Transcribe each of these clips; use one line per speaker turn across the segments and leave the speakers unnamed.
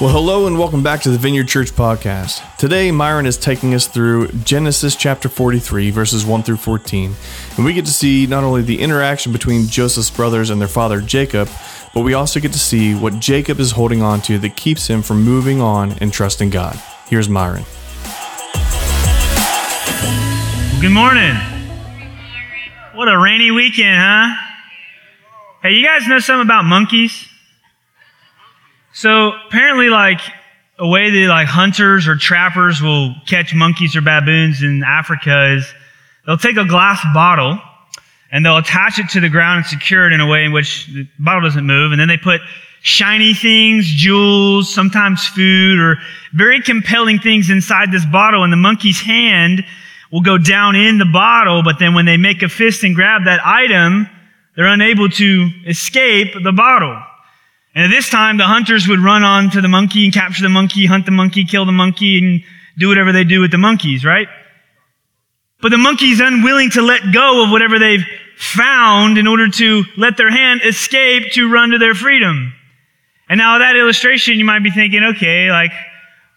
Well, hello and welcome back to the Vineyard Church podcast. Today, Myron is taking us through Genesis chapter 43, verses 1 through 14. And we get to see not only the interaction between Joseph's brothers and their father Jacob, but we also get to see what Jacob is holding on to that keeps him from moving on and trusting God. Here's Myron.
Good morning. What a rainy weekend, huh? Hey, you guys know something about monkeys? So apparently, like a way that like hunters or trappers will catch monkeys or baboons in Africa is they'll take a glass bottle and they'll attach it to the ground and secure it in a way in which the bottle doesn't move, and then they put shiny things, jewels, sometimes food, or very compelling things inside this bottle, and the monkey's hand will go down in the bottle, but then when they make a fist and grab that item, they're unable to escape the bottle. And at this time, the hunters would run on to the monkey and capture the monkey, hunt the monkey, kill the monkey, and do whatever they do with the monkeys, right? But the monkey's unwilling to let go of whatever they've found in order to let their hand escape to run to their freedom. And now that illustration, you might be thinking, okay, like,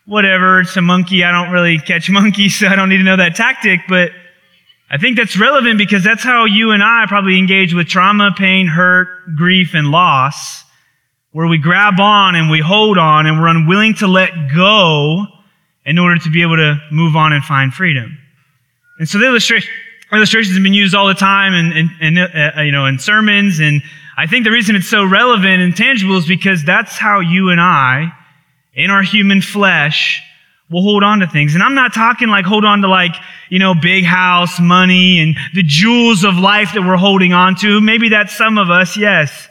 whatever, it's a monkey. I don't really catch monkeys, so I don't need to know that tactic. But I think that's relevant because that's how you and I probably engage with trauma, pain, hurt, grief, and loss where we grab on and we hold on and we're unwilling to let go in order to be able to move on and find freedom. And so the illustration, illustrations have been used all the time and, and, uh, you know, in sermons. And I think the reason it's so relevant and tangible is because that's how you and I, in our human flesh, will hold on to things. And I'm not talking like hold on to like, you know, big house, money, and the jewels of life that we're holding on to. Maybe that's some of us, yes.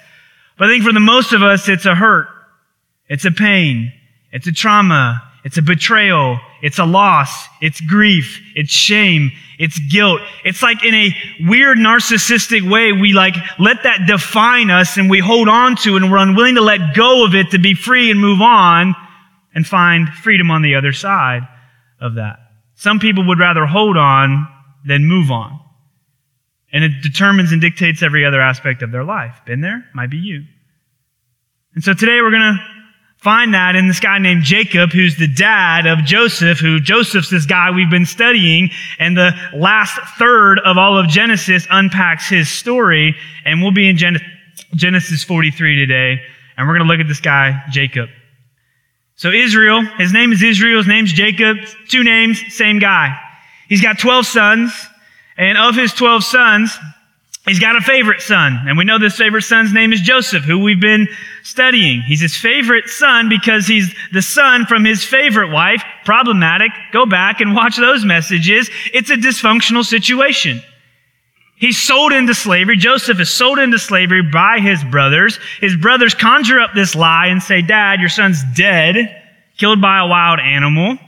But I think for the most of us, it's a hurt. It's a pain. It's a trauma. It's a betrayal. It's a loss. It's grief. It's shame. It's guilt. It's like in a weird narcissistic way, we like let that define us and we hold on to it and we're unwilling to let go of it to be free and move on and find freedom on the other side of that. Some people would rather hold on than move on. And it determines and dictates every other aspect of their life. Been there? Might be you. And so today we're going to find that in this guy named Jacob, who's the dad of Joseph, who Joseph's this guy we've been studying, and the last third of all of Genesis unpacks his story, and we'll be in Genesis 43 today, and we're going to look at this guy, Jacob. So Israel, his name is Israel, his name's Jacob, two names, same guy. He's got 12 sons, and of his 12 sons, he's got a favorite son. And we know this favorite son's name is Joseph, who we've been studying. He's his favorite son because he's the son from his favorite wife. Problematic. Go back and watch those messages. It's a dysfunctional situation. He's sold into slavery. Joseph is sold into slavery by his brothers. His brothers conjure up this lie and say, Dad, your son's dead, killed by a wild animal.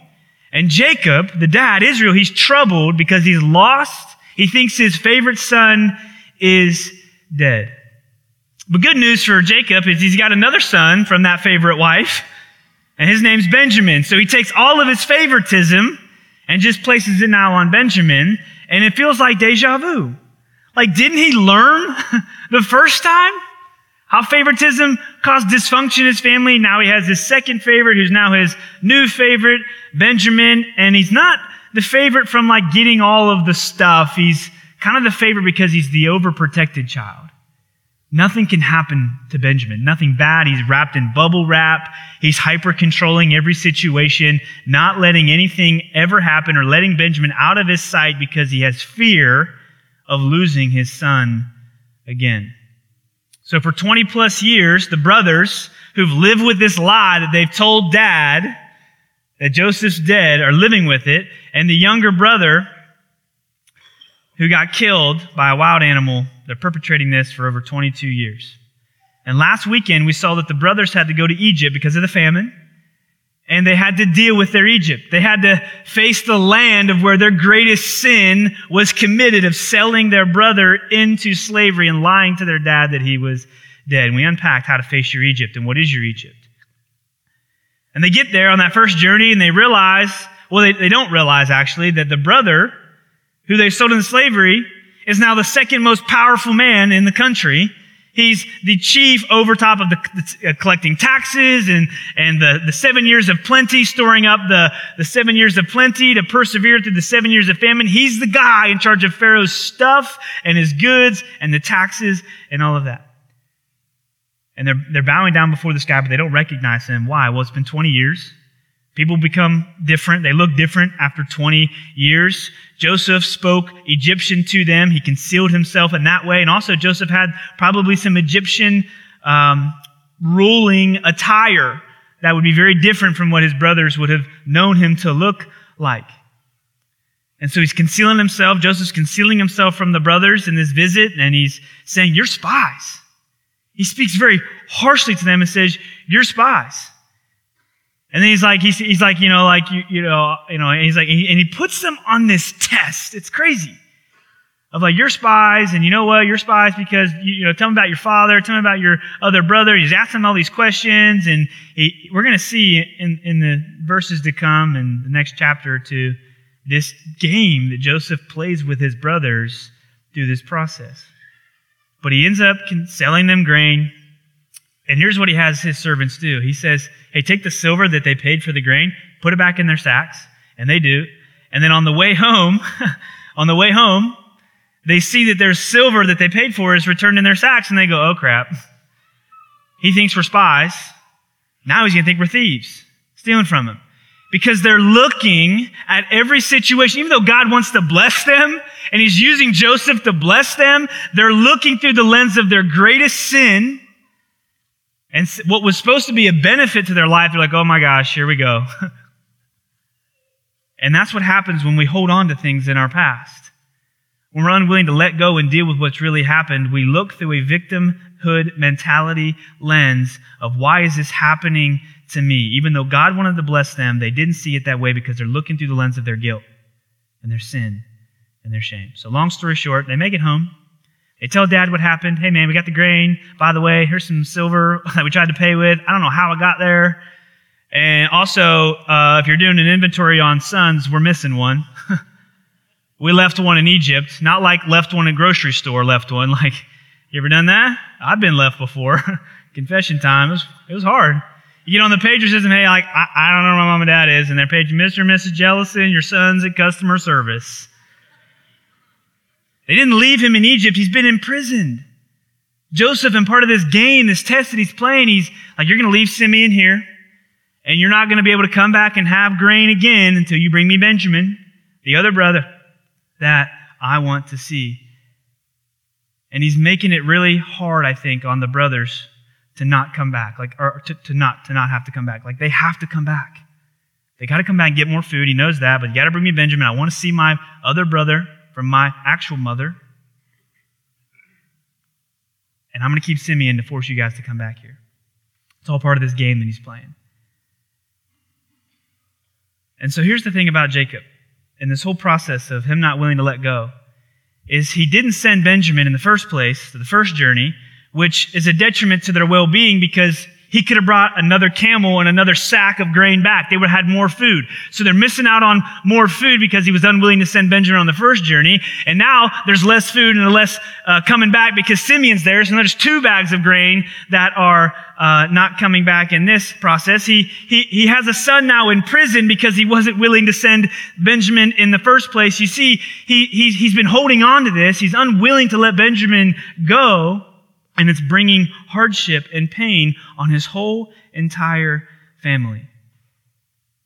And Jacob, the dad, Israel, he's troubled because he's lost he thinks his favorite son is dead. But good news for Jacob is he's got another son from that favorite wife, and his name's Benjamin. So he takes all of his favoritism and just places it now on Benjamin, and it feels like deja vu. Like, didn't he learn the first time? How favoritism caused dysfunction in his family. Now he has his second favorite, who's now his new favorite, Benjamin, and he's not the favorite from like getting all of the stuff. He's kind of the favorite because he's the overprotected child. Nothing can happen to Benjamin. Nothing bad. He's wrapped in bubble wrap. He's hyper controlling every situation, not letting anything ever happen or letting Benjamin out of his sight because he has fear of losing his son again. So for 20 plus years, the brothers who've lived with this lie that they've told dad that Joseph's dead are living with it, and the younger brother who got killed by a wild animal, they're perpetrating this for over 22 years. And last weekend, we saw that the brothers had to go to Egypt because of the famine, and they had to deal with their Egypt. They had to face the land of where their greatest sin was committed of selling their brother into slavery and lying to their dad that he was dead. And we unpacked how to face your Egypt and what is your Egypt. And they get there on that first journey and they realize, well, they, they don't realize actually, that the brother who they sold into slavery is now the second most powerful man in the country. He's the chief over top of the, uh, collecting taxes and, and the, the seven years of plenty, storing up the, the seven years of plenty to persevere through the seven years of famine. He's the guy in charge of Pharaoh's stuff and his goods and the taxes and all of that. And they're, they're bowing down before this guy, but they don't recognize him. Why? Well, it's been 20 years. People become different. They look different after 20 years. Joseph spoke Egyptian to them. He concealed himself in that way. And also, Joseph had probably some Egyptian um, ruling attire that would be very different from what his brothers would have known him to look like. And so he's concealing himself. Joseph's concealing himself from the brothers in this visit, and he's saying, You're spies. He speaks very harshly to them and says, You're spies. And then he's like, he's, he's like, you know, like, you, you know, you know, and he's like, and he, puts them on this test. It's crazy. Of like, you're spies, and you know what? You're spies because, you, you know, tell me about your father, tell me about your other brother. He's asking all these questions, and he, we're going to see in, in the verses to come in the next chapter to this game that Joseph plays with his brothers through this process. But he ends up selling them grain, and here's what he has his servants do. He says, Hey, take the silver that they paid for the grain, put it back in their sacks. And they do. And then on the way home, on the way home, they see that their silver that they paid for is returned in their sacks and they go, oh crap. He thinks we're spies. Now he's going to think we're thieves, stealing from him. Because they're looking at every situation, even though God wants to bless them and he's using Joseph to bless them, they're looking through the lens of their greatest sin and what was supposed to be a benefit to their life, they're like, oh my gosh, here we go. and that's what happens when we hold on to things in our past. When we're unwilling to let go and deal with what's really happened, we look through a victimhood mentality lens of why is this happening to me? Even though God wanted to bless them, they didn't see it that way because they're looking through the lens of their guilt and their sin and their shame. So long story short, they make it home. They tell dad what happened. Hey man, we got the grain. By the way, here's some silver that we tried to pay with. I don't know how it got there. And also, uh, if you're doing an inventory on sons, we're missing one. we left one in Egypt, not like left one in grocery store, left one. Like, you ever done that? I've been left before. Confession time. It was, it was hard. You get on the pager system, hey, like, I, I don't know where my mom and dad is, and they're paging Mr. and Mrs. Jellison, your son's at customer service. They didn't leave him in Egypt. He's been imprisoned. Joseph, and part of this game, this test that he's playing, he's like, you're going to leave Simeon here, and you're not going to be able to come back and have grain again until you bring me Benjamin, the other brother that I want to see. And he's making it really hard, I think, on the brothers to not come back, like, or to, to not, to not have to come back. Like, they have to come back. They got to come back and get more food. He knows that, but you got to bring me Benjamin. I want to see my other brother from my actual mother. And I'm going to keep Simeon to force you guys to come back here. It's all part of this game that he's playing. And so here's the thing about Jacob and this whole process of him not willing to let go is he didn't send Benjamin in the first place to the first journey, which is a detriment to their well-being because he could have brought another camel and another sack of grain back. They would have had more food. So they're missing out on more food because he was unwilling to send Benjamin on the first journey. And now there's less food and less uh, coming back because Simeon's there. So there's two bags of grain that are uh, not coming back in this process. He, he, he has a son now in prison because he wasn't willing to send Benjamin in the first place. You see, he, he's, he's been holding on to this. He's unwilling to let Benjamin go. And it's bringing hardship and pain on his whole entire family.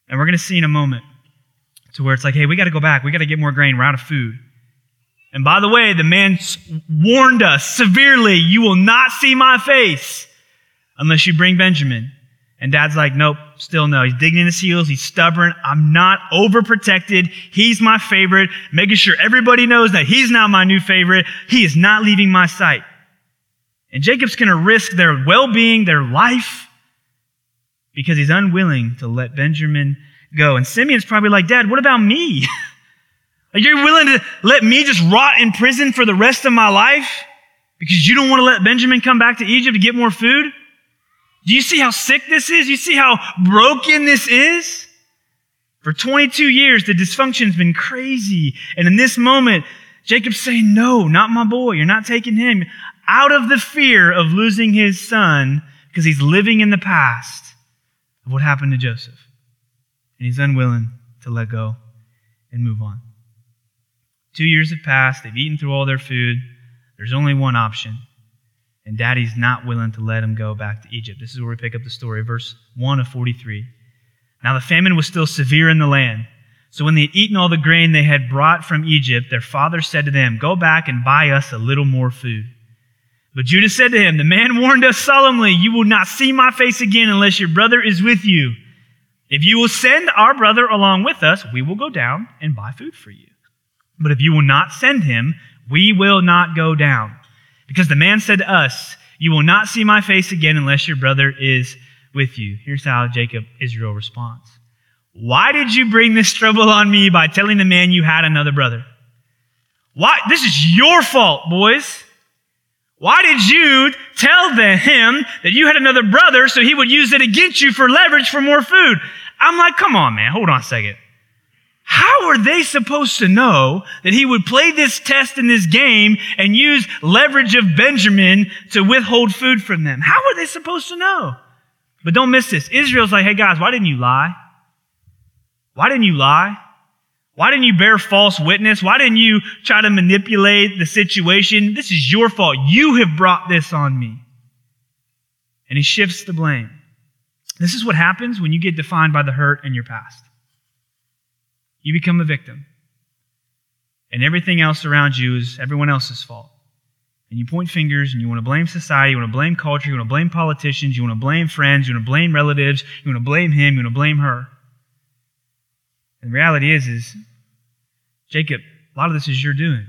And we're going to see in a moment to where it's like, hey, we got to go back. We got to get more grain. We're out of food. And by the way, the man warned us severely, you will not see my face unless you bring Benjamin. And dad's like, nope, still no. He's digging in his heels. He's stubborn. I'm not overprotected. He's my favorite, making sure everybody knows that he's now my new favorite. He is not leaving my sight. And Jacob's going to risk their well being, their life, because he's unwilling to let Benjamin go. And Simeon's probably like, Dad, what about me? Are you willing to let me just rot in prison for the rest of my life because you don't want to let Benjamin come back to Egypt to get more food? Do you see how sick this is? You see how broken this is? For 22 years, the dysfunction's been crazy. And in this moment, Jacob's saying, No, not my boy. You're not taking him. Out of the fear of losing his son because he's living in the past of what happened to Joseph. And he's unwilling to let go and move on. Two years have passed. They've eaten through all their food. There's only one option. And daddy's not willing to let him go back to Egypt. This is where we pick up the story, verse 1 of 43. Now the famine was still severe in the land. So when they had eaten all the grain they had brought from Egypt, their father said to them, Go back and buy us a little more food. But Judah said to him, The man warned us solemnly, You will not see my face again unless your brother is with you. If you will send our brother along with us, we will go down and buy food for you. But if you will not send him, we will not go down. Because the man said to us, You will not see my face again unless your brother is with you. Here's how Jacob, Israel responds. Why did you bring this trouble on me by telling the man you had another brother? Why? This is your fault, boys. Why did you tell the, him that you had another brother so he would use it against you for leverage for more food? I'm like, come on, man. Hold on a second. How are they supposed to know that he would play this test in this game and use leverage of Benjamin to withhold food from them? How are they supposed to know? But don't miss this. Israel's like, hey guys, why didn't you lie? Why didn't you lie? Why didn't you bear false witness? Why didn't you try to manipulate the situation? This is your fault. You have brought this on me. And he shifts the blame. This is what happens when you get defined by the hurt in your past. You become a victim. And everything else around you is everyone else's fault. And you point fingers and you want to blame society, you want to blame culture, you want to blame politicians, you want to blame friends, you want to blame relatives, you want to blame him, you want to blame her. And the reality is, is Jacob, a lot of this is your doing.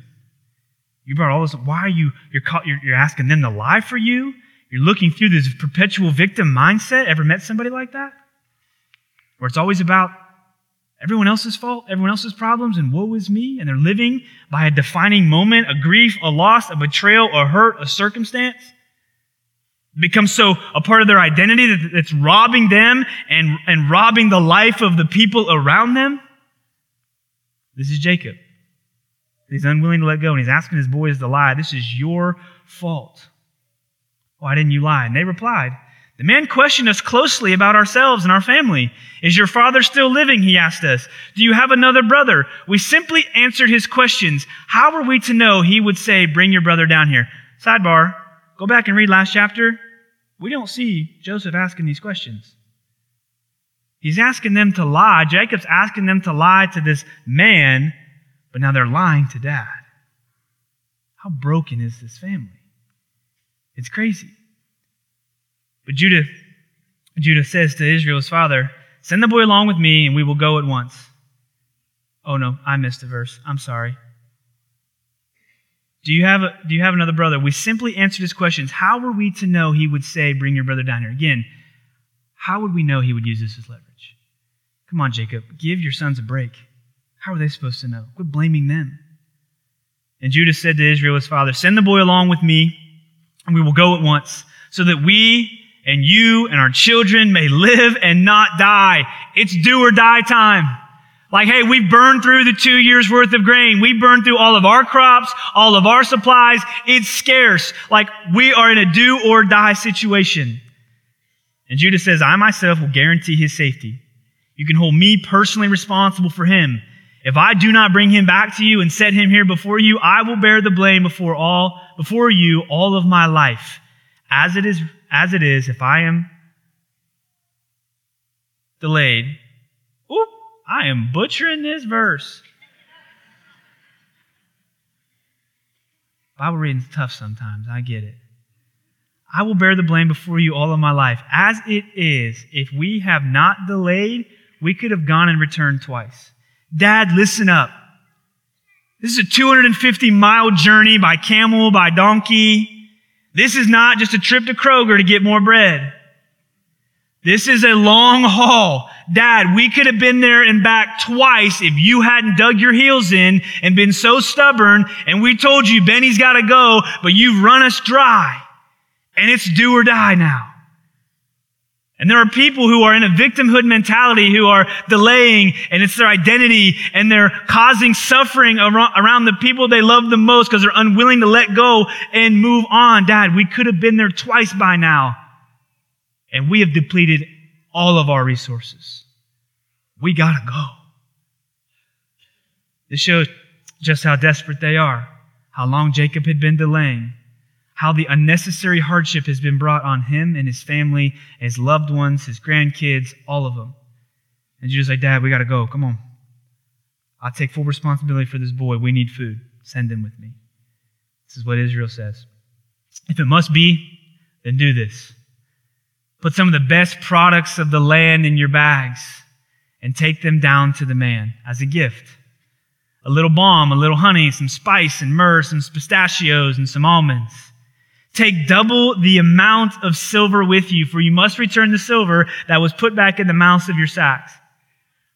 You brought all this. Why are you? You're, you're, you're asking them to lie for you. You're looking through this perpetual victim mindset. Ever met somebody like that? Where it's always about everyone else's fault, everyone else's problems, and woe is me. And they're living by a defining moment, a grief, a loss, a betrayal, a hurt, a circumstance. It becomes so a part of their identity that it's robbing them and, and robbing the life of the people around them. This is Jacob. He's unwilling to let go, and he's asking his boys to lie. This is your fault. Why didn't you lie? And they replied, The man questioned us closely about ourselves and our family. Is your father still living? He asked us. Do you have another brother? We simply answered his questions. How were we to know he would say, Bring your brother down here? Sidebar, go back and read last chapter. We don't see Joseph asking these questions. He's asking them to lie. Jacob's asking them to lie to this man, but now they're lying to dad. How broken is this family? It's crazy. But Judah, Judah says to Israel's father, Send the boy along with me, and we will go at once. Oh no, I missed a verse. I'm sorry. Do you have a, do you have another brother? We simply answered his questions. How were we to know he would say, "Bring your brother down here"? Again, how would we know he would use this as leverage? Come on, Jacob, give your sons a break. How are they supposed to know? Quit blaming them. And Judah said to Israel, his father, Send the boy along with me, and we will go at once, so that we and you and our children may live and not die. It's do or die time. Like, hey, we've burned through the two years worth of grain. We burned through all of our crops, all of our supplies. It's scarce. Like, we are in a do or die situation. And Judah says, I myself will guarantee his safety. You can hold me personally responsible for him. If I do not bring him back to you and set him here before you, I will bear the blame before all, before you all of my life. As it is, as it is, if I am delayed, oop, I am butchering this verse. Bible reading's tough sometimes. I get it. I will bear the blame before you all of my life. As it is, if we have not delayed, we could have gone and returned twice. Dad, listen up. This is a 250 mile journey by camel, by donkey. This is not just a trip to Kroger to get more bread. This is a long haul. Dad, we could have been there and back twice if you hadn't dug your heels in and been so stubborn and we told you Benny's got to go, but you've run us dry. And it's do or die now. And there are people who are in a victimhood mentality who are delaying and it's their identity and they're causing suffering around the people they love the most because they're unwilling to let go and move on. Dad, we could have been there twice by now and we have depleted all of our resources. We gotta go. This shows just how desperate they are, how long Jacob had been delaying how the unnecessary hardship has been brought on him and his family, his loved ones, his grandkids, all of them. And Judah's like, Dad, we got to go. Come on. I'll take full responsibility for this boy. We need food. Send him with me. This is what Israel says. If it must be, then do this. Put some of the best products of the land in your bags and take them down to the man as a gift. A little balm, a little honey, some spice and myrrh, some pistachios and some almonds. Take double the amount of silver with you, for you must return the silver that was put back in the mouths of your sacks.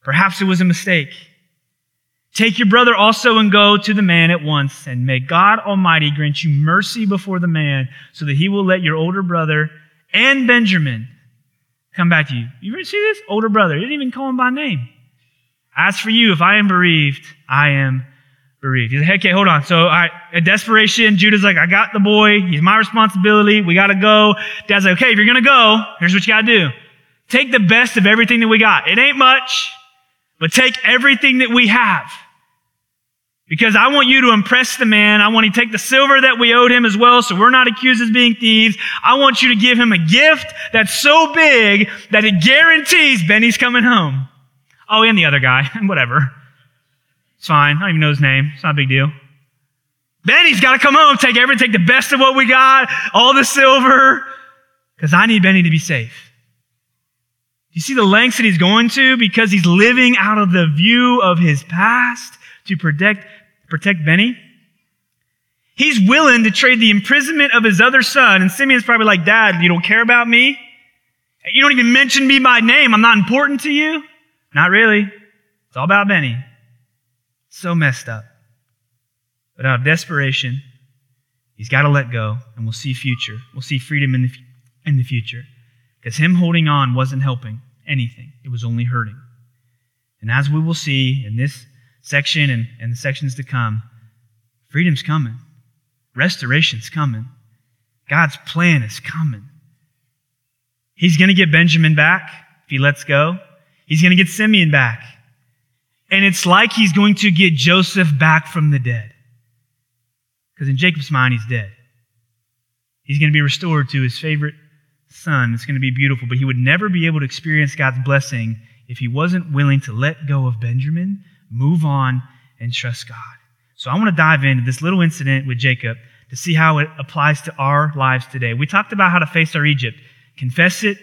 Perhaps it was a mistake. Take your brother also and go to the man at once, and may God Almighty grant you mercy before the man, so that he will let your older brother and Benjamin come back to you. You ever see this? Older brother. He didn't even call him by name. As for you, if I am bereaved, I am bereaved. He's like, okay, hold on. So I, at desperation, Judah's like, I got the boy. He's my responsibility. We got to go. Dad's like, okay, if you're going to go, here's what you got to do. Take the best of everything that we got. It ain't much, but take everything that we have. Because I want you to impress the man. I want to take the silver that we owed him as well, so we're not accused as being thieves. I want you to give him a gift that's so big that it guarantees Benny's coming home. Oh, and the other guy, and whatever. It's fine. I don't even know his name. It's not a big deal. Benny's got to come home, take everything, take the best of what we got, all the silver, because I need Benny to be safe. You see the lengths that he's going to because he's living out of the view of his past to protect, protect Benny? He's willing to trade the imprisonment of his other son. And Simeon's probably like, Dad, you don't care about me? You don't even mention me by name. I'm not important to you? Not really. It's all about Benny. So messed up. But out of desperation, he's got to let go, and we'll see future. We'll see freedom in the, in the future. Because him holding on wasn't helping anything, it was only hurting. And as we will see in this section and, and the sections to come, freedom's coming, restoration's coming, God's plan is coming. He's going to get Benjamin back if he lets go. He's going to get Simeon back and it's like he's going to get Joseph back from the dead. Because in Jacob's mind, he's dead. He's going to be restored to his favorite son. It's going to be beautiful, but he would never be able to experience God's blessing if he wasn't willing to let go of Benjamin, move on, and trust God. So I want to dive into this little incident with Jacob to see how it applies to our lives today. We talked about how to face our Egypt, confess it,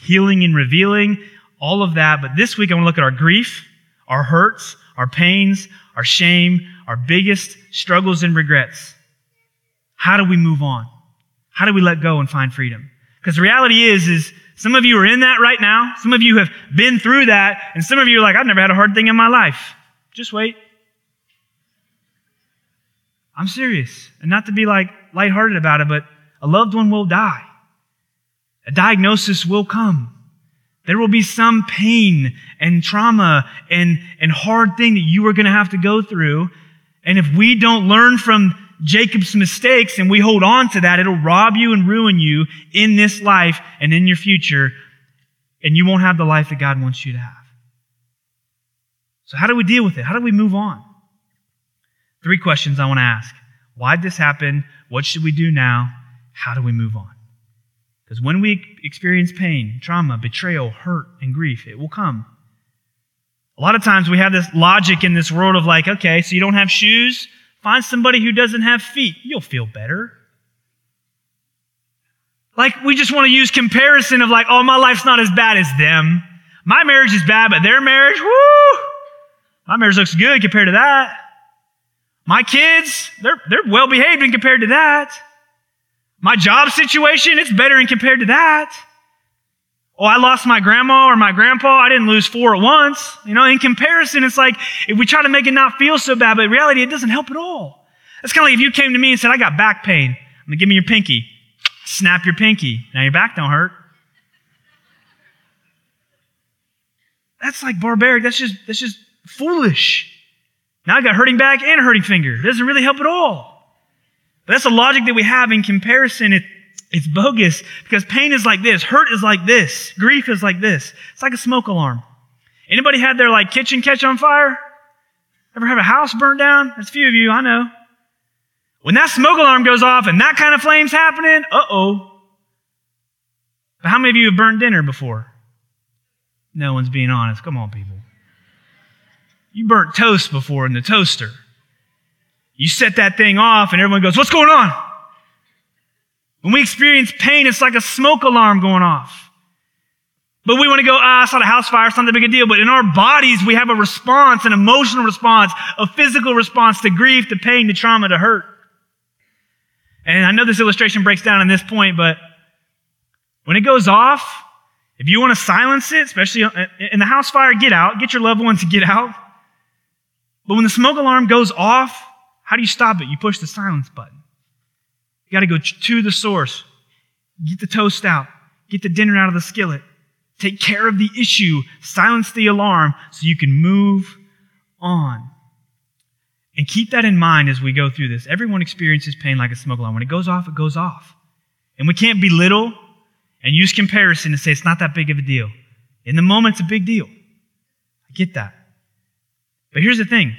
healing and revealing, all of that. But this week I want to look at our grief our hurts, our pains, our shame, our biggest struggles and regrets. How do we move on? How do we let go and find freedom? Because the reality is, is some of you are in that right now. Some of you have been through that. And some of you are like, I've never had a hard thing in my life. Just wait. I'm serious. And not to be like lighthearted about it, but a loved one will die. A diagnosis will come. There will be some pain and trauma and, and hard thing that you are going to have to go through. And if we don't learn from Jacob's mistakes and we hold on to that, it'll rob you and ruin you in this life and in your future. And you won't have the life that God wants you to have. So how do we deal with it? How do we move on? Three questions I want to ask. Why did this happen? What should we do now? How do we move on? Because when we experience pain, trauma, betrayal, hurt, and grief, it will come. A lot of times we have this logic in this world of like, okay, so you don't have shoes? Find somebody who doesn't have feet. You'll feel better. Like, we just want to use comparison of like, oh, my life's not as bad as them. My marriage is bad, but their marriage, whoo! My marriage looks good compared to that. My kids, they're, they're well behaved compared to that. My job situation, it's better in compared to that. Oh, I lost my grandma or my grandpa. I didn't lose four at once. You know, in comparison, it's like if we try to make it not feel so bad, but in reality, it doesn't help at all. It's kind of like if you came to me and said, I got back pain. I'm going to give me your pinky. Snap your pinky. Now your back don't hurt. that's like barbaric. That's just, that's just foolish. Now I got hurting back and hurting finger. It doesn't really help at all. But that's the logic that we have in comparison. It, it's bogus because pain is like this, hurt is like this, grief is like this. It's like a smoke alarm. Anybody had their like kitchen catch on fire? Ever have a house burnt down? There's a few of you, I know. When that smoke alarm goes off and that kind of flame's happening, uh-oh. But how many of you have burned dinner before? No one's being honest. Come on, people. You burnt toast before in the toaster. You set that thing off and everyone goes, what's going on? When we experience pain, it's like a smoke alarm going off. But we want to go, ah, it's not a house fire, it's not that big a deal. But in our bodies, we have a response, an emotional response, a physical response to grief, to pain, to trauma, to hurt. And I know this illustration breaks down in this point, but when it goes off, if you want to silence it, especially in the house fire, get out. Get your loved ones to get out. But when the smoke alarm goes off, how do you stop it? You push the silence button. You got to go to the source. Get the toast out. Get the dinner out of the skillet. Take care of the issue. Silence the alarm so you can move on. And keep that in mind as we go through this. Everyone experiences pain like a smoke alarm. When it goes off, it goes off. And we can't belittle and use comparison to say it's not that big of a deal. In the moment, it's a big deal. I get that. But here's the thing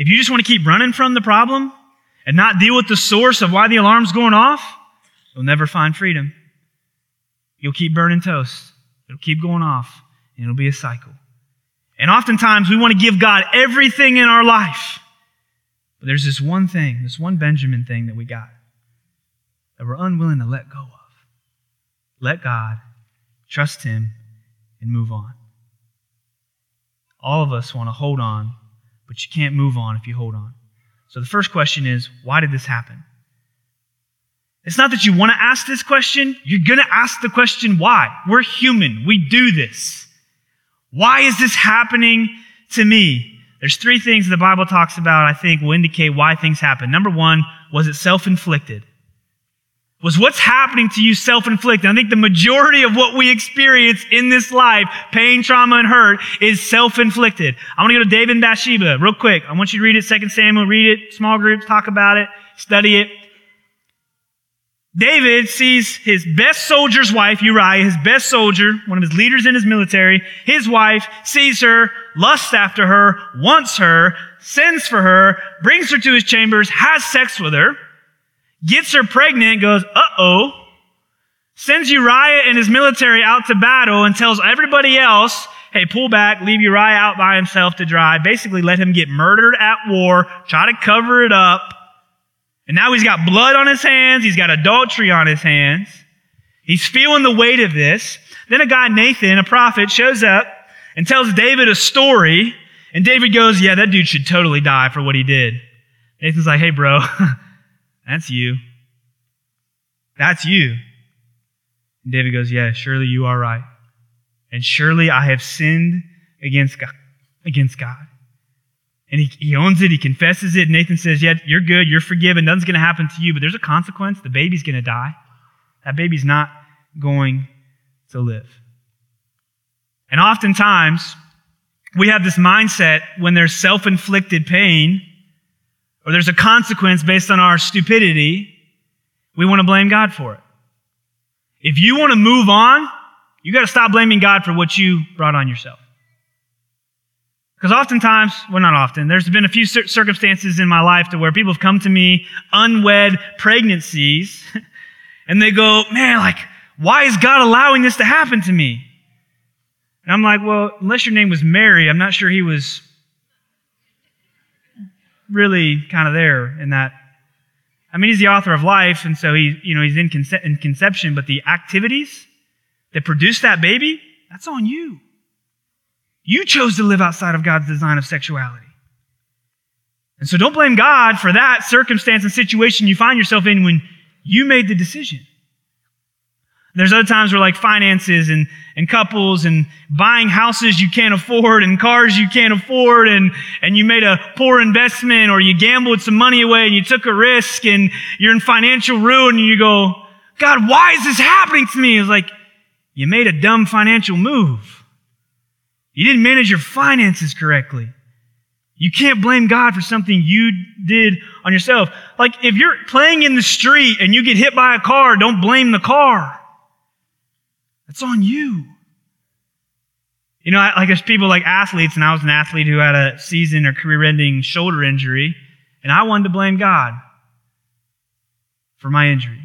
if you just want to keep running from the problem and not deal with the source of why the alarm's going off, you'll never find freedom. You'll keep burning toast. It'll keep going off, and it'll be a cycle. And oftentimes we want to give God everything in our life. But there's this one thing, this one Benjamin thing that we got that we're unwilling to let go of. Let God, trust Him, and move on. All of us want to hold on but you can't move on if you hold on. So the first question is why did this happen? It's not that you want to ask this question, you're going to ask the question why. We're human, we do this. Why is this happening to me? There's three things the Bible talks about, I think, will indicate why things happen. Number one, was it self inflicted? Was what's happening to you self-inflicted. I think the majority of what we experience in this life, pain, trauma, and hurt, is self-inflicted. I want to go to David and Bathsheba real quick. I want you to read it, 2 Samuel, read it, small groups, talk about it, study it. David sees his best soldier's wife, Uriah, his best soldier, one of his leaders in his military, his wife, sees her, lusts after her, wants her, sends for her, brings her to his chambers, has sex with her gets her pregnant, goes, uh-oh, sends Uriah and his military out to battle and tells everybody else, hey, pull back, leave Uriah out by himself to dry. Basically let him get murdered at war, try to cover it up. And now he's got blood on his hands. He's got adultery on his hands. He's feeling the weight of this. Then a guy, Nathan, a prophet, shows up and tells David a story. And David goes, yeah, that dude should totally die for what he did. Nathan's like, hey, bro, That's you. That's you. And David goes, Yeah, surely you are right. And surely I have sinned against God. Against God. And he, he owns it, he confesses it. Nathan says, Yeah, you're good, you're forgiven, nothing's going to happen to you, but there's a consequence. The baby's going to die. That baby's not going to live. And oftentimes, we have this mindset when there's self inflicted pain or there's a consequence based on our stupidity, we want to blame God for it. If you want to move on, you got to stop blaming God for what you brought on yourself. Because oftentimes, well, not often, there's been a few circumstances in my life to where people have come to me, unwed pregnancies, and they go, man, like, why is God allowing this to happen to me? And I'm like, well, unless your name was Mary, I'm not sure he was really kind of there in that. I mean, he's the author of life, and so he, you know, he's in, conce- in conception, but the activities that produce that baby, that's on you. You chose to live outside of God's design of sexuality. And so don't blame God for that circumstance and situation you find yourself in when you made the decision. There's other times where like finances and, and couples and buying houses you can't afford and cars you can't afford and, and you made a poor investment or you gambled some money away and you took a risk and you're in financial ruin and you go, God, why is this happening to me? It's like, you made a dumb financial move. You didn't manage your finances correctly. You can't blame God for something you did on yourself. Like if you're playing in the street and you get hit by a car, don't blame the car. That's on you. You know, like there's people like athletes, and I was an athlete who had a season or career ending shoulder injury, and I wanted to blame God for my injury.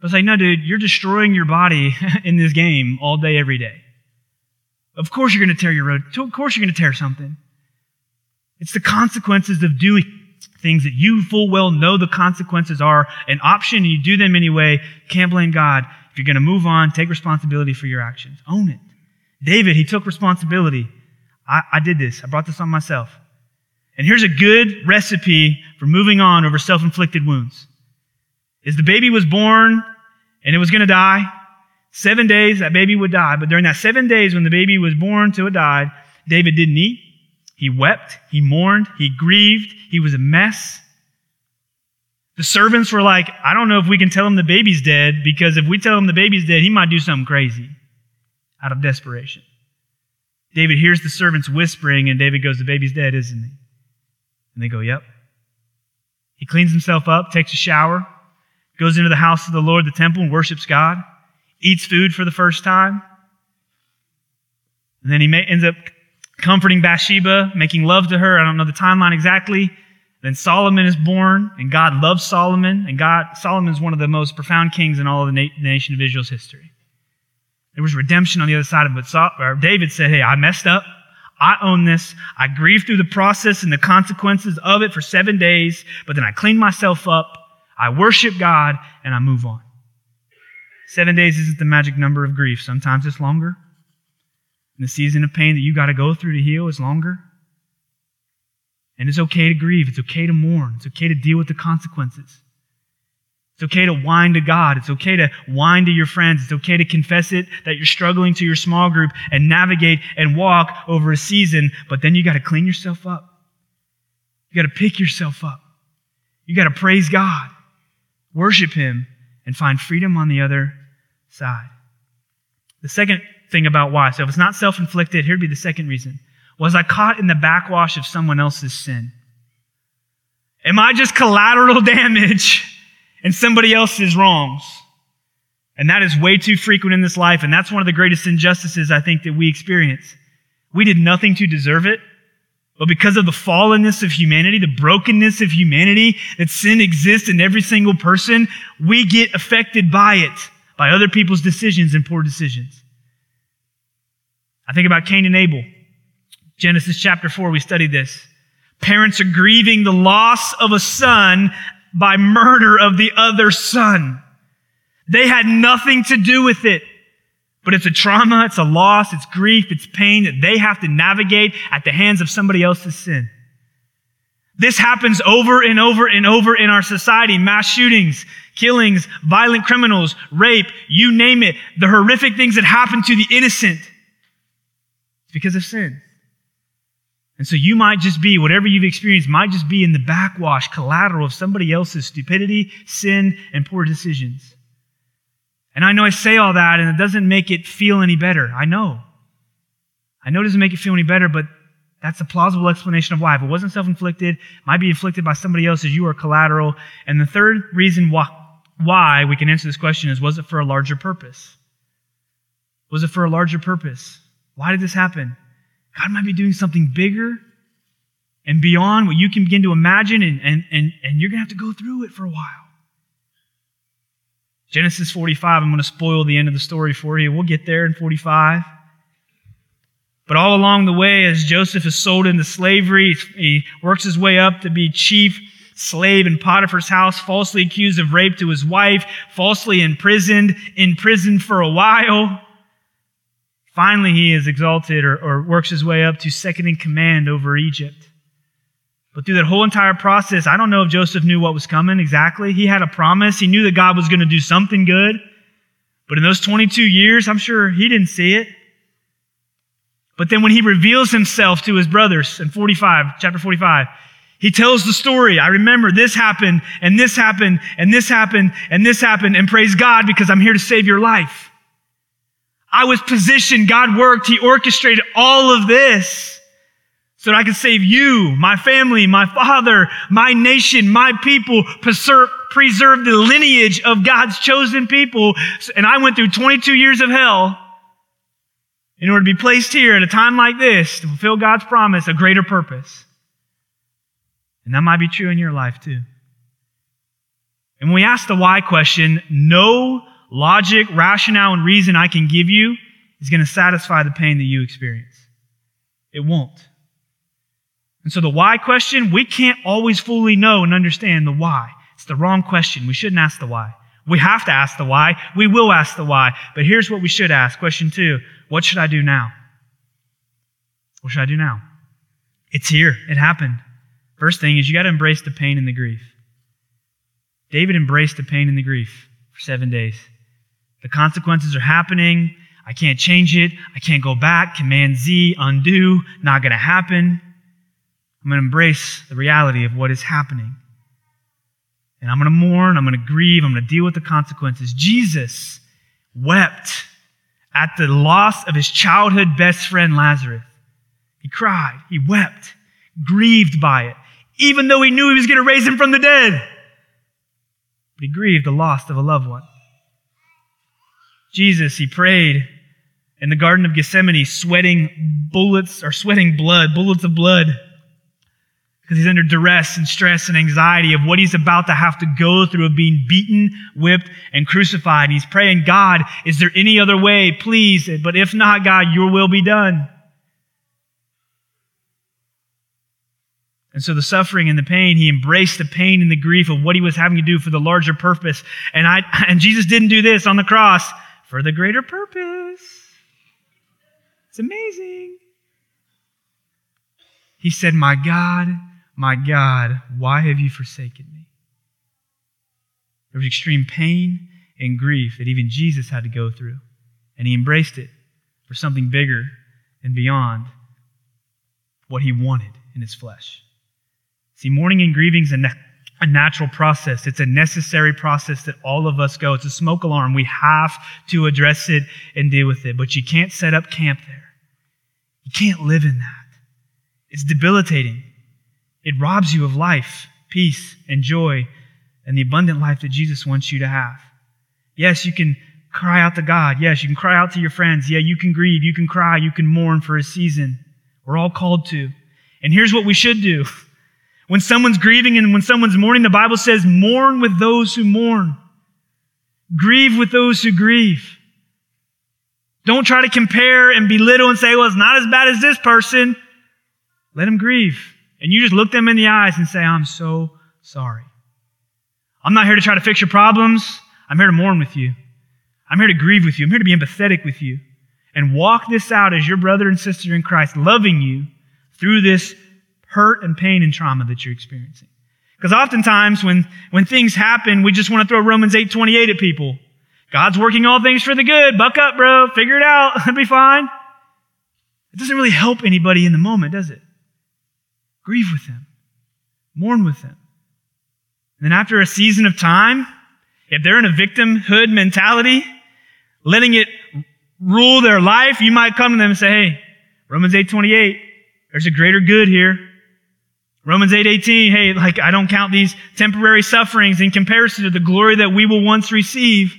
I was like, no, dude, you're destroying your body in this game all day, every day. Of course you're going to tear your road. Of course you're going to tear something. It's the consequences of doing things that you full well know the consequences are an option and you do them anyway. Can't blame God. If you're going to move on, take responsibility for your actions. Own it. David, he took responsibility. I, I did this. I brought this on myself. And here's a good recipe for moving on over self-inflicted wounds. Is the baby was born and it was going to die. Seven days that baby would die. But during that seven days when the baby was born till it died, David didn't eat. He wept. He mourned. He grieved. He was a mess. The servants were like, I don't know if we can tell him the baby's dead because if we tell him the baby's dead, he might do something crazy out of desperation. David hears the servants whispering, and David goes, The baby's dead, isn't he? And they go, Yep. He cleans himself up, takes a shower, goes into the house of the Lord, the temple, and worships God, eats food for the first time. And then he may, ends up comforting Bathsheba, making love to her. I don't know the timeline exactly. Then Solomon is born, and God loves Solomon, and God Solomon is one of the most profound kings in all of the na- nation of Israel's history. There was redemption on the other side of it. David said, "Hey, I messed up. I own this. I grieved through the process and the consequences of it for seven days, but then I cleaned myself up. I worship God, and I move on." Seven days isn't the magic number of grief. Sometimes it's longer. And the season of pain that you got to go through to heal is longer. And it's okay to grieve. It's okay to mourn. It's okay to deal with the consequences. It's okay to whine to God. It's okay to whine to your friends. It's okay to confess it that you're struggling to your small group and navigate and walk over a season, but then you got to clean yourself up. You got to pick yourself up. You got to praise God, worship Him, and find freedom on the other side. The second thing about why. So if it's not self inflicted, here'd be the second reason. Was I caught in the backwash of someone else's sin? Am I just collateral damage in somebody else's wrongs? And that is way too frequent in this life. And that's one of the greatest injustices I think that we experience. We did nothing to deserve it. But because of the fallenness of humanity, the brokenness of humanity, that sin exists in every single person, we get affected by it, by other people's decisions and poor decisions. I think about Cain and Abel. Genesis chapter 4, we studied this. Parents are grieving the loss of a son by murder of the other son. They had nothing to do with it. But it's a trauma, it's a loss, it's grief, it's pain that they have to navigate at the hands of somebody else's sin. This happens over and over and over in our society. Mass shootings, killings, violent criminals, rape, you name it. The horrific things that happen to the innocent. It's because of sin. And so you might just be, whatever you've experienced might just be in the backwash, collateral of somebody else's stupidity, sin, and poor decisions. And I know I say all that and it doesn't make it feel any better. I know. I know it doesn't make it feel any better, but that's a plausible explanation of why. If it wasn't self-inflicted, might be inflicted by somebody else as you are collateral. And the third reason why, why we can answer this question is, was it for a larger purpose? Was it for a larger purpose? Why did this happen? God might be doing something bigger and beyond what you can begin to imagine, and, and, and, and you're going to have to go through it for a while. Genesis 45, I'm going to spoil the end of the story for you. We'll get there in 45. But all along the way, as Joseph is sold into slavery, he works his way up to be chief slave in Potiphar's house, falsely accused of rape to his wife, falsely imprisoned, in prison for a while. Finally, he is exalted or, or works his way up to second in command over Egypt. But through that whole entire process, I don't know if Joseph knew what was coming exactly. He had a promise. He knew that God was going to do something good. But in those 22 years, I'm sure he didn't see it. But then when he reveals himself to his brothers in 45, chapter 45, he tells the story. I remember this happened and this happened and this happened and this happened and praise God because I'm here to save your life. I was positioned. God worked. He orchestrated all of this so that I could save you, my family, my father, my nation, my people, preserve, the lineage of God's chosen people. And I went through 22 years of hell in order to be placed here at a time like this to fulfill God's promise, a greater purpose. And that might be true in your life too. And when we ask the why question, no logic, rationale, and reason I can give you is going to satisfy the pain that you experience. It won't. And so the why question, we can't always fully know and understand the why. It's the wrong question. We shouldn't ask the why. We have to ask the why. We will ask the why. But here's what we should ask. Question two. What should I do now? What should I do now? It's here. It happened. First thing is you got to embrace the pain and the grief. David embraced the pain and the grief for seven days. The consequences are happening. I can't change it. I can't go back. Command Z, undo. Not going to happen. I'm going to embrace the reality of what is happening. And I'm going to mourn. I'm going to grieve. I'm going to deal with the consequences. Jesus wept at the loss of his childhood best friend, Lazarus. He cried. He wept, grieved by it, even though he knew he was going to raise him from the dead. But he grieved the loss of a loved one. Jesus, he prayed in the Garden of Gethsemane, sweating bullets or sweating blood, bullets of blood, because he's under duress and stress and anxiety of what he's about to have to go through of being beaten, whipped, and crucified. And he's praying, God, is there any other way? Please. But if not, God, your will be done. And so the suffering and the pain, he embraced the pain and the grief of what he was having to do for the larger purpose. And I, and Jesus didn't do this on the cross for the greater purpose. It's amazing. He said, My God, my God, why have you forsaken me? There was extreme pain and grief that even Jesus had to go through. And he embraced it for something bigger and beyond what he wanted in his flesh. See, mourning and grieving is a a natural process. It's a necessary process that all of us go. It's a smoke alarm. We have to address it and deal with it. But you can't set up camp there. You can't live in that. It's debilitating. It robs you of life, peace, and joy, and the abundant life that Jesus wants you to have. Yes, you can cry out to God. Yes, you can cry out to your friends. Yeah, you can grieve. You can cry. You can mourn for a season. We're all called to. And here's what we should do. When someone's grieving and when someone's mourning, the Bible says, mourn with those who mourn. Grieve with those who grieve. Don't try to compare and belittle and say, well, it's not as bad as this person. Let them grieve. And you just look them in the eyes and say, I'm so sorry. I'm not here to try to fix your problems. I'm here to mourn with you. I'm here to grieve with you. I'm here to be empathetic with you and walk this out as your brother and sister in Christ, loving you through this hurt and pain and trauma that you're experiencing. Because oftentimes when, when things happen, we just want to throw Romans 8 28 at people. God's working all things for the good. Buck up, bro. Figure it out. It'll be fine. It doesn't really help anybody in the moment, does it? Grieve with them. Mourn with them. And then after a season of time, if they're in a victimhood mentality, letting it rule their life, you might come to them and say, hey, Romans 8 28, there's a greater good here. Romans 8:18, hey, like I don't count these temporary sufferings in comparison to the glory that we will once receive.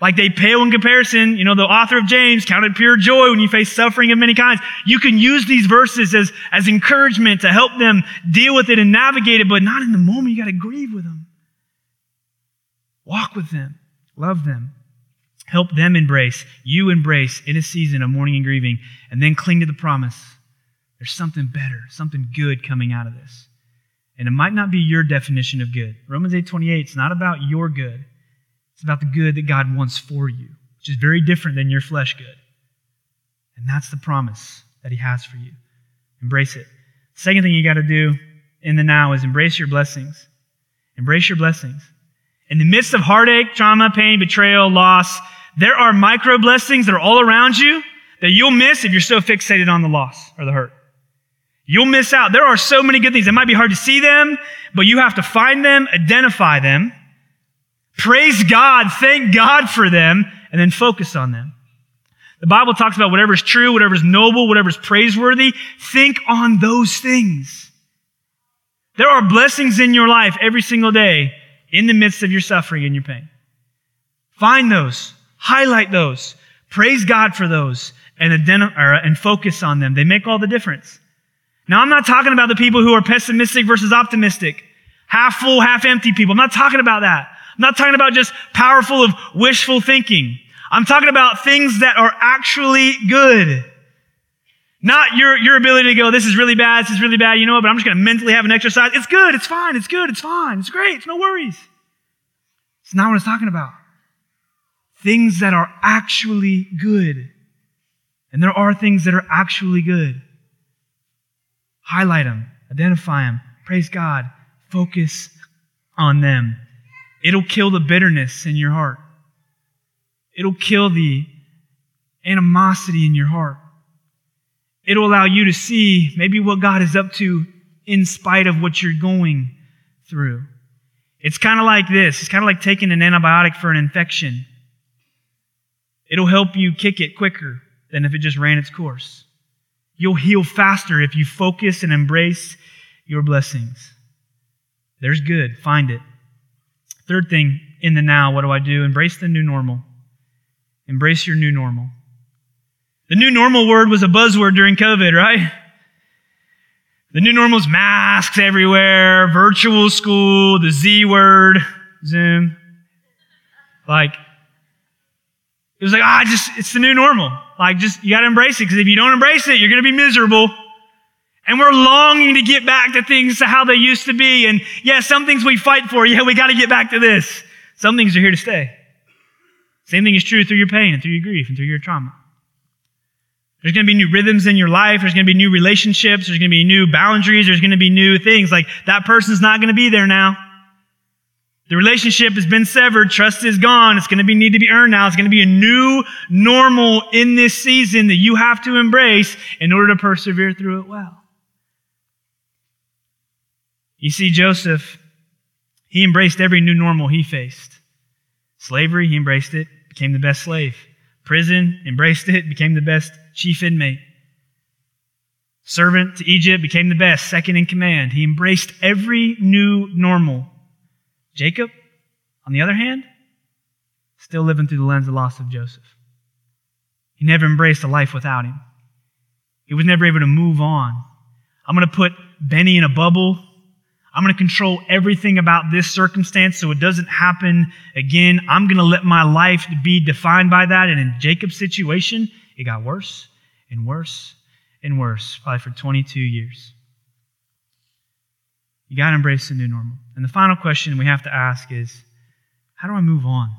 Like they pale in comparison, you know, the author of James counted pure joy when you face suffering of many kinds. You can use these verses as, as encouragement to help them deal with it and navigate it, but not in the moment. You got to grieve with them. Walk with them. Love them. Help them embrace. You embrace in a season of mourning and grieving, and then cling to the promise there's something better, something good coming out of this. And it might not be your definition of good. Romans 8:28 it's not about your good. It's about the good that God wants for you, which is very different than your flesh good. And that's the promise that he has for you. Embrace it. Second thing you got to do in the now is embrace your blessings. Embrace your blessings. In the midst of heartache, trauma, pain, betrayal, loss, there are micro blessings that are all around you that you'll miss if you're so fixated on the loss or the hurt. You'll miss out. There are so many good things. It might be hard to see them, but you have to find them, identify them, praise God, thank God for them, and then focus on them. The Bible talks about whatever's true, whatever's noble, whatever's praiseworthy. Think on those things. There are blessings in your life every single day in the midst of your suffering and your pain. Find those, highlight those, praise God for those, and, identi- or, and focus on them. They make all the difference. Now, I'm not talking about the people who are pessimistic versus optimistic, half full, half empty people. I'm not talking about that. I'm not talking about just powerful of wishful thinking. I'm talking about things that are actually good. Not your, your ability to go, this is really bad, this is really bad, you know what, but I'm just going to mentally have an exercise. It's good, it's fine, it's good, it's fine, it's great, it's no worries. It's not what it's talking about. Things that are actually good. And there are things that are actually good. Highlight them, identify them, praise God, focus on them. It'll kill the bitterness in your heart. It'll kill the animosity in your heart. It'll allow you to see maybe what God is up to in spite of what you're going through. It's kind of like this. It's kind of like taking an antibiotic for an infection. It'll help you kick it quicker than if it just ran its course. You'll heal faster if you focus and embrace your blessings. There's good. Find it. Third thing in the now, what do I do? Embrace the new normal. Embrace your new normal. The new normal word was a buzzword during COVID, right? The new normal is masks everywhere, virtual school, the Z word, Zoom. Like, it was like, ah, just, it's the new normal. Like, just, you gotta embrace it, because if you don't embrace it, you're gonna be miserable. And we're longing to get back to things to how they used to be. And yeah, some things we fight for. Yeah, we gotta get back to this. Some things are here to stay. Same thing is true through your pain and through your grief and through your trauma. There's going to be new rhythms in your life. There's going to be new relationships. There's going to be new boundaries. There's going to be new things. Like that person's not going to be there now. The relationship has been severed. Trust is gone. It's going to be need to be earned now. It's going to be a new normal in this season that you have to embrace in order to persevere through it well. You see, Joseph, he embraced every new normal he faced. Slavery, he embraced it became the best slave. Prison, embraced it, became the best chief inmate. Servant to Egypt, became the best, second in command. He embraced every new normal. Jacob, on the other hand, still living through the lens of loss of Joseph. He never embraced a life without him. He was never able to move on. I'm going to put Benny in a bubble I'm going to control everything about this circumstance so it doesn't happen again. I'm going to let my life be defined by that. And in Jacob's situation, it got worse and worse and worse, probably for 22 years. You got to embrace the new normal. And the final question we have to ask is how do I move on?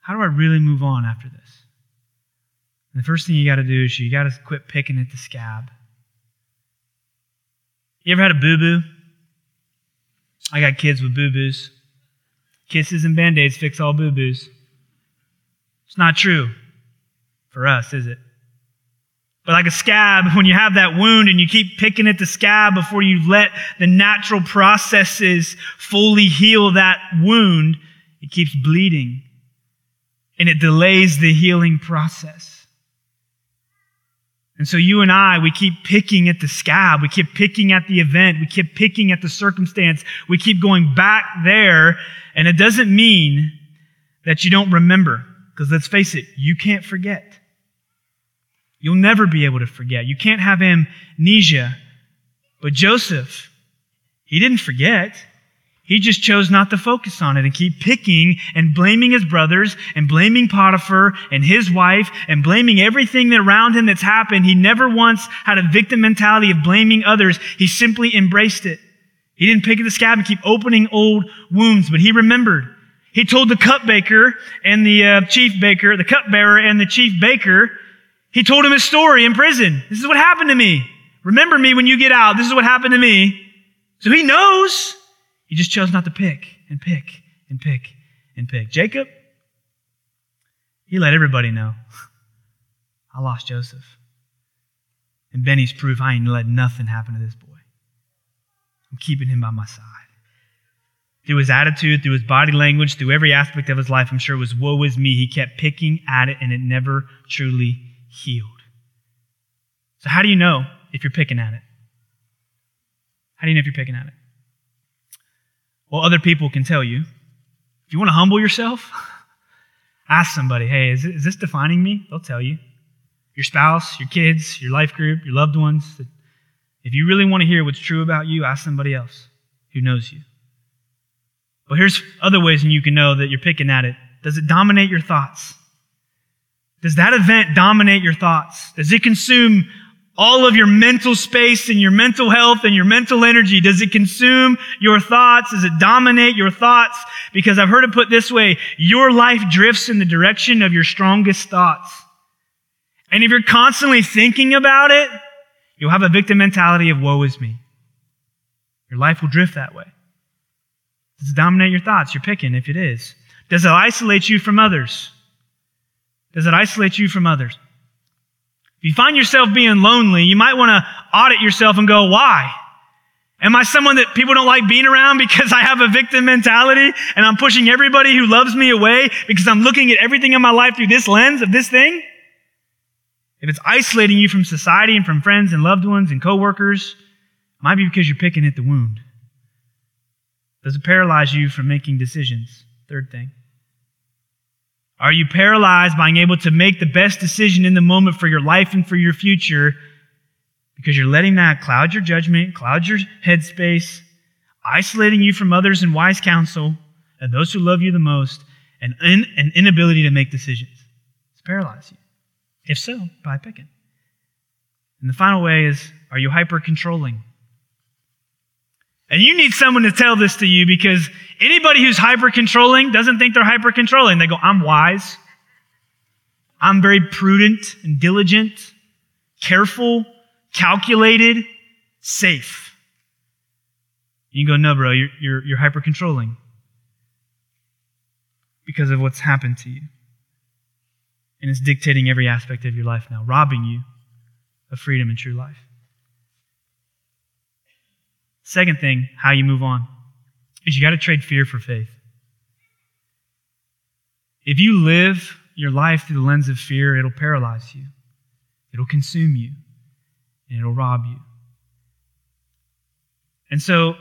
How do I really move on after this? And the first thing you got to do is you got to quit picking at the scab. You ever had a boo boo? I got kids with boo boos. Kisses and band aids fix all boo boos. It's not true for us, is it? But like a scab, when you have that wound and you keep picking at the scab before you let the natural processes fully heal that wound, it keeps bleeding and it delays the healing process. And so you and I, we keep picking at the scab. We keep picking at the event. We keep picking at the circumstance. We keep going back there. And it doesn't mean that you don't remember. Because let's face it, you can't forget. You'll never be able to forget. You can't have amnesia. But Joseph, he didn't forget. He just chose not to focus on it and keep picking and blaming his brothers and blaming Potiphar and his wife and blaming everything around him that's happened. He never once had a victim mentality of blaming others. He simply embraced it. He didn't pick at the scab and keep opening old wounds, but he remembered. He told the cupbaker and the uh, chief baker, the cupbearer and the chief baker, he told him his story in prison. This is what happened to me. Remember me when you get out. This is what happened to me. So he knows. He just chose not to pick and pick and pick and pick. Jacob, he let everybody know. I lost Joseph. And Benny's proof I ain't let nothing happen to this boy. I'm keeping him by my side. through his attitude, through his body language, through every aspect of his life, I'm sure it was woe is me. He kept picking at it and it never truly healed. So, how do you know if you're picking at it? How do you know if you're picking at it? Well, other people can tell you. If you want to humble yourself, ask somebody, hey, is, is this defining me? They'll tell you. Your spouse, your kids, your life group, your loved ones. If you really want to hear what's true about you, ask somebody else who knows you. But here's other ways and you can know that you're picking at it. Does it dominate your thoughts? Does that event dominate your thoughts? Does it consume all of your mental space and your mental health and your mental energy? Does it consume your thoughts? Does it dominate your thoughts? Because I've heard it put this way, your life drifts in the direction of your strongest thoughts. And if you're constantly thinking about it, you'll have a victim mentality of woe is me. Your life will drift that way. Does it dominate your thoughts? You're picking if it is. Does it isolate you from others? Does it isolate you from others? If you find yourself being lonely, you might want to audit yourself and go, why? Am I someone that people don't like being around because I have a victim mentality and I'm pushing everybody who loves me away because I'm looking at everything in my life through this lens of this thing? If it's isolating you from society and from friends and loved ones and coworkers, it might be because you're picking at the wound. Does it paralyze you from making decisions? Third thing. Are you paralyzed by being able to make the best decision in the moment for your life and for your future because you're letting that cloud your judgment, cloud your headspace, isolating you from others and wise counsel and those who love you the most, and in, an inability to make decisions? It's paralyze you. If so, by picking. And the final way is are you hyper controlling? And you need someone to tell this to you because anybody who's hyper controlling doesn't think they're hyper controlling. They go, I'm wise. I'm very prudent and diligent, careful, calculated, safe. You go, no, bro, you're, you're, you're hyper controlling because of what's happened to you. And it's dictating every aspect of your life now, robbing you of freedom and true life. Second thing, how you move on, is you got to trade fear for faith. If you live your life through the lens of fear, it'll paralyze you, it'll consume you, and it'll rob you. And so,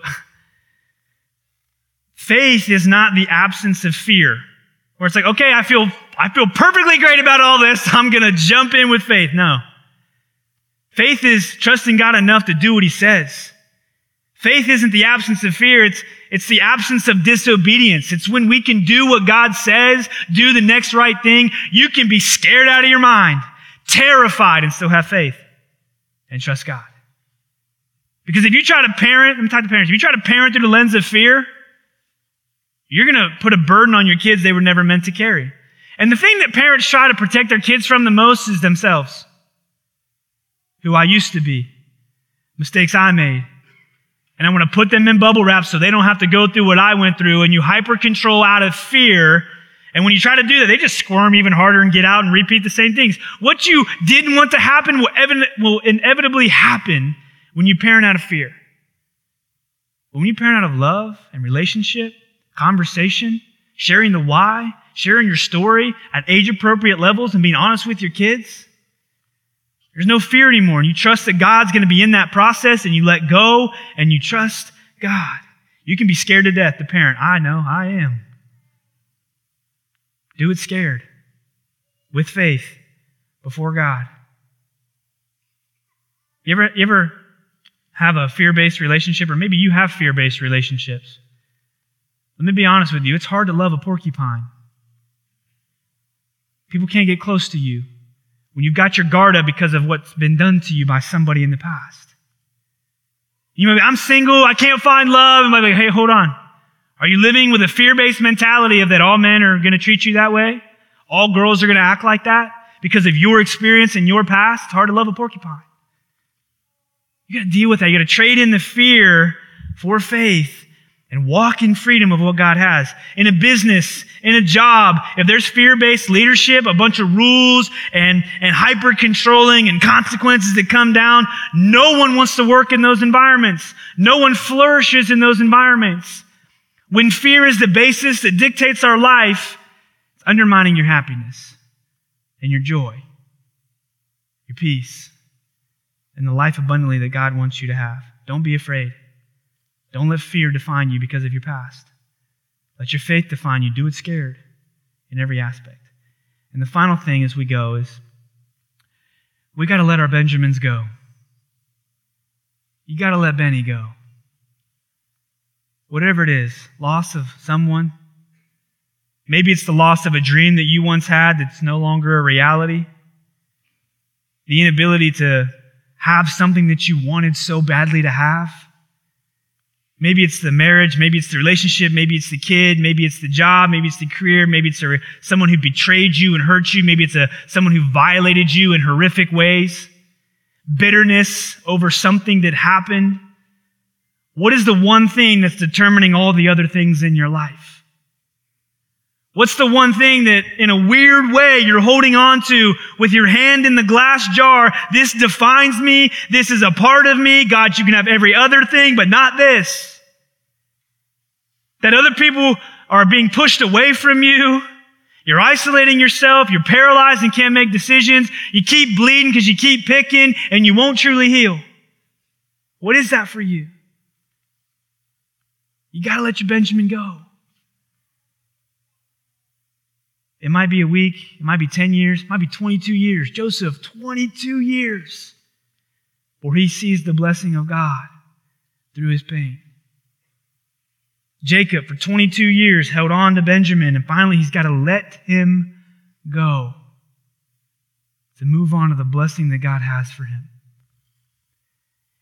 faith is not the absence of fear, where it's like, okay, I feel, I feel perfectly great about all this. I'm going to jump in with faith. No. Faith is trusting God enough to do what He says. Faith isn't the absence of fear, it's, it's the absence of disobedience. It's when we can do what God says, do the next right thing. You can be scared out of your mind, terrified, and still have faith and trust God. Because if you try to parent, let me talk to parents, if you try to parent through the lens of fear, you're going to put a burden on your kids they were never meant to carry. And the thing that parents try to protect their kids from the most is themselves. Who I used to be, mistakes I made, and I want to put them in bubble wrap so they don't have to go through what I went through. And you hyper control out of fear. And when you try to do that, they just squirm even harder and get out and repeat the same things. What you didn't want to happen will, will inevitably happen when you parent out of fear. But when you parent out of love and relationship, conversation, sharing the why, sharing your story at age appropriate levels and being honest with your kids, there's no fear anymore. And you trust that God's going to be in that process and you let go and you trust God. You can be scared to death, the parent. I know, I am. Do it scared, with faith, before God. You ever, you ever have a fear based relationship, or maybe you have fear based relationships? Let me be honest with you. It's hard to love a porcupine. People can't get close to you when you've got your guard up because of what's been done to you by somebody in the past. You might be, I'm single, I can't find love. And might be, hey, hold on. Are you living with a fear-based mentality of that all men are going to treat you that way? All girls are going to act like that? Because of your experience and your past? It's hard to love a porcupine. You got to deal with that. You got to trade in the fear for faith and walk in freedom of what God has. In a business, in a job, if there's fear-based leadership, a bunch of rules and, and hyper-controlling and consequences that come down, no one wants to work in those environments. No one flourishes in those environments. When fear is the basis that dictates our life, it's undermining your happiness and your joy, your peace, and the life abundantly that God wants you to have. Don't be afraid. Don't let fear define you because of your past. Let your faith define you. Do it scared in every aspect. And the final thing as we go is we got to let our Benjamins go. You got to let Benny go. Whatever it is, loss of someone. Maybe it's the loss of a dream that you once had that's no longer a reality. The inability to have something that you wanted so badly to have. Maybe it's the marriage, maybe it's the relationship, maybe it's the kid, maybe it's the job, maybe it's the career, maybe it's a, someone who betrayed you and hurt you, maybe it's a, someone who violated you in horrific ways. Bitterness over something that happened. What is the one thing that's determining all the other things in your life? What's the one thing that in a weird way you're holding on to with your hand in the glass jar? This defines me. This is a part of me. God, you can have every other thing, but not this. That other people are being pushed away from you. You're isolating yourself. You're paralyzed and can't make decisions. You keep bleeding because you keep picking and you won't truly heal. What is that for you? You got to let your Benjamin go. It might be a week, it might be 10 years, it might be 22 years. Joseph, 22 years where he sees the blessing of God through his pain. Jacob, for 22 years, held on to Benjamin, and finally he's got to let him go to move on to the blessing that God has for him.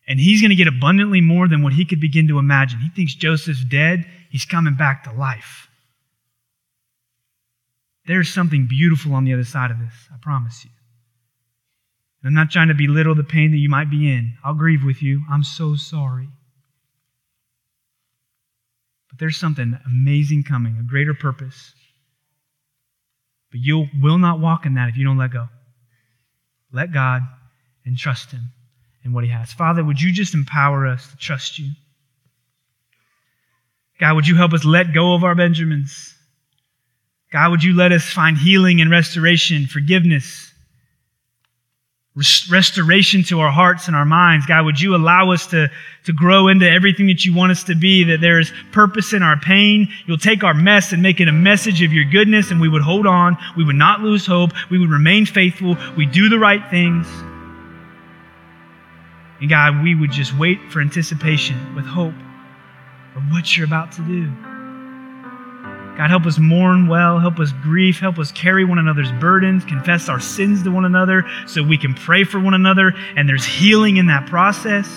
And he's going to get abundantly more than what he could begin to imagine. He thinks Joseph's dead, he's coming back to life. There's something beautiful on the other side of this, I promise you. And I'm not trying to belittle the pain that you might be in. I'll grieve with you. I'm so sorry. But there's something amazing coming, a greater purpose. But you will not walk in that if you don't let go. Let God and trust Him in what He has. Father, would you just empower us to trust you? God, would you help us let go of our Benjamins? God, would you let us find healing and restoration, forgiveness, restoration to our hearts and our minds? God, would you allow us to, to grow into everything that you want us to be, that there is purpose in our pain? You'll take our mess and make it a message of your goodness, and we would hold on. We would not lose hope. We would remain faithful. We do the right things. And God, we would just wait for anticipation with hope of what you're about to do. God, help us mourn well, help us grieve, help us carry one another's burdens, confess our sins to one another so we can pray for one another, and there's healing in that process.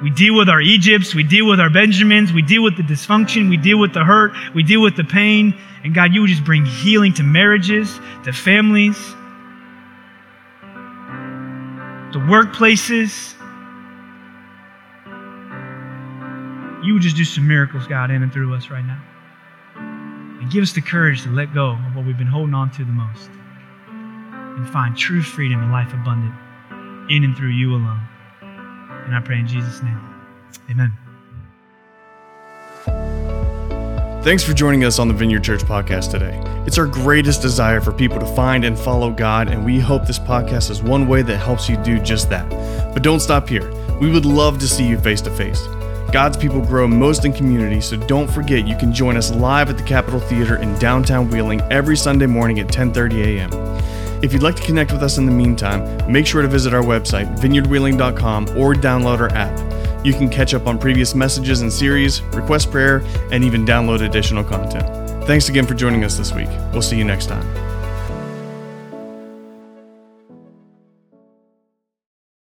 We deal with our Egypts, we deal with our Benjamins, we deal with the dysfunction, we deal with the hurt, we deal with the pain. And God, you would just bring healing to marriages, to families, to workplaces. You would just do some miracles, God, in and through us right now. Give us the courage to let go of what we've been holding on to the most and find true freedom and life abundant in and through you alone. And I pray in Jesus' name. Amen.
Thanks for joining us on the Vineyard Church podcast today. It's our greatest desire for people to find and follow God, and we hope this podcast is one way that helps you do just that. But don't stop here. We would love to see you face to face. God's people grow most in community, so don't forget you can join us live at the Capitol Theater in downtown Wheeling every Sunday morning at 10:30 a.m. If you'd like to connect with us in the meantime, make sure to visit our website, vineyardwheeling.com, or download our app. You can catch up on previous messages and series, request prayer, and even download additional content. Thanks again for joining us this week. We'll see you next time.